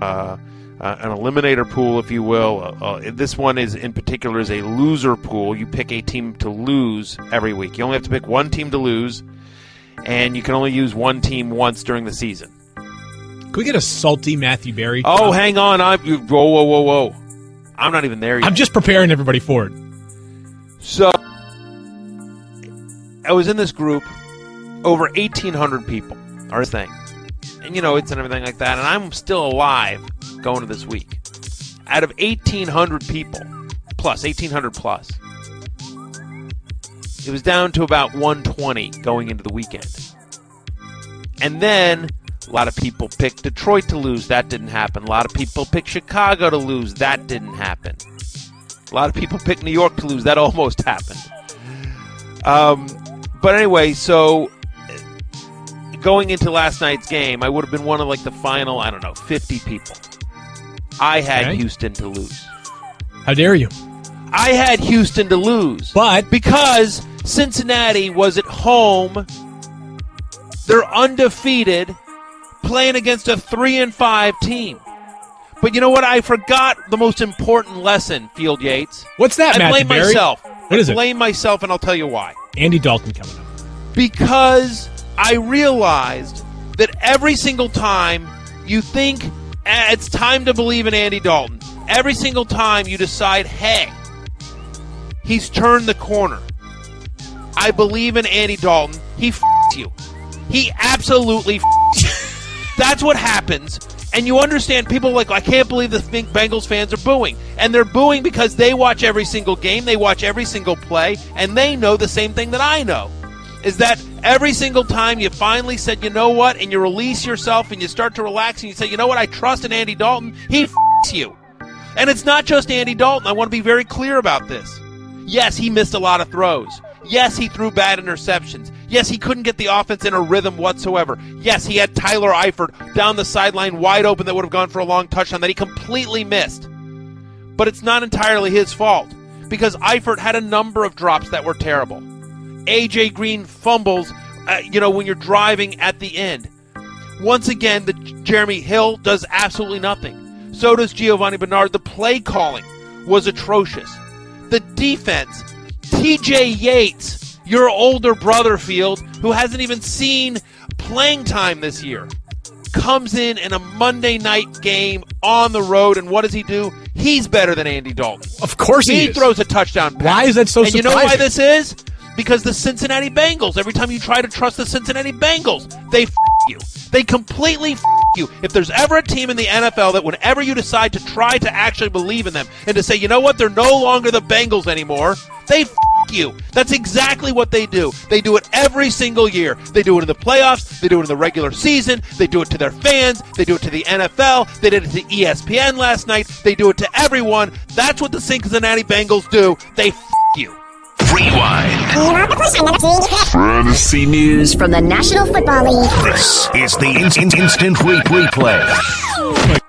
uh, uh, an eliminator pool, if you will. Uh, uh, this one is in particular is a loser pool. You pick a team to lose every week. You only have to pick one team to lose, and you can only use one team once during the season. Can we get a salty Matthew Berry? Oh, hang on! I whoa, whoa, whoa, whoa! I'm not even there yet. I'm just preparing everybody for it. So I was in this group, over 1,800 people are thing, and you know it's and everything like that, and I'm still alive going to this week. Out of 1,800 people, plus 1,800 plus, it was down to about 120 going into the weekend, and then a lot of people picked Detroit to lose. That didn't happen. A lot of people picked Chicago to lose. That didn't happen. A lot of people picked New York to lose. That almost happened. Um, but anyway, so going into last night's game, I would have been one of like the final, I don't know, 50 people. I had Okay. Houston to lose. How dare you? I had Houston to lose. But because Cincinnati was at home, they're undefeated, playing against a three and five team. But you know what? I forgot the most important lesson, Field Yates. what's that, I Matthew blame Berry? myself. What is I it? blame myself, and I'll tell you why. Andy Dalton coming up. Because I realized that every single time you think "Eh, it's time to believe in Andy Dalton, every single time you decide, hey, he's turned the corner. I believe in Andy Dalton. He f- you. He absolutely f- you. That's what happens. And you understand people like, I can't believe the Bengals fans are booing. And they're booing because they watch every single game, they watch every single play, and they know the same thing that I know. Is that every single time you finally said, you know what, and you release yourself and you start to relax and you say, you know what, I trust in Andy Dalton, he f- you. And it's not just Andy Dalton. I want to be very clear about this. Yes, he missed a lot of throws. Yes, he threw bad interceptions. Yes, he couldn't get the offense in a rhythm whatsoever. Yes, he had Tyler Eifert down the sideline wide open that would have gone for a long touchdown that he completely missed. But it's not entirely his fault because Eifert had a number of drops that were terrible. AJ Green fumbles, uh, you know, when you're driving at the end. Once again, the Jeremy Hill does absolutely nothing. So does Giovani Bernard. The play calling was atrocious. The defense, TJ Yates, your older brother field, who hasn't even seen playing time this year, comes in in a Monday night game on the road, and what does he do? He's better than Andy Dalton. Of course he, He throws a touchdown pass. Why is that so And you know why this is? Because the Cincinnati Bengals. Every time you try to trust the Cincinnati Bengals, they f- you. They completely f- you. If there's ever a team in the NFL that whenever you decide to try to actually believe in them and to say, you know what, they're no longer the Bengals anymore, they f- you. That's exactly what they do. They do it every single year. They do it in the playoffs. They do it in the regular season. They do it to their fans. They do it to the NFL. They did it to ESPN last night. They do it to everyone. That's what the Cincinnati Bengals do. They f-. Rewind. Fantasy News from the National Football League. This is the in- in- instant re- replay. My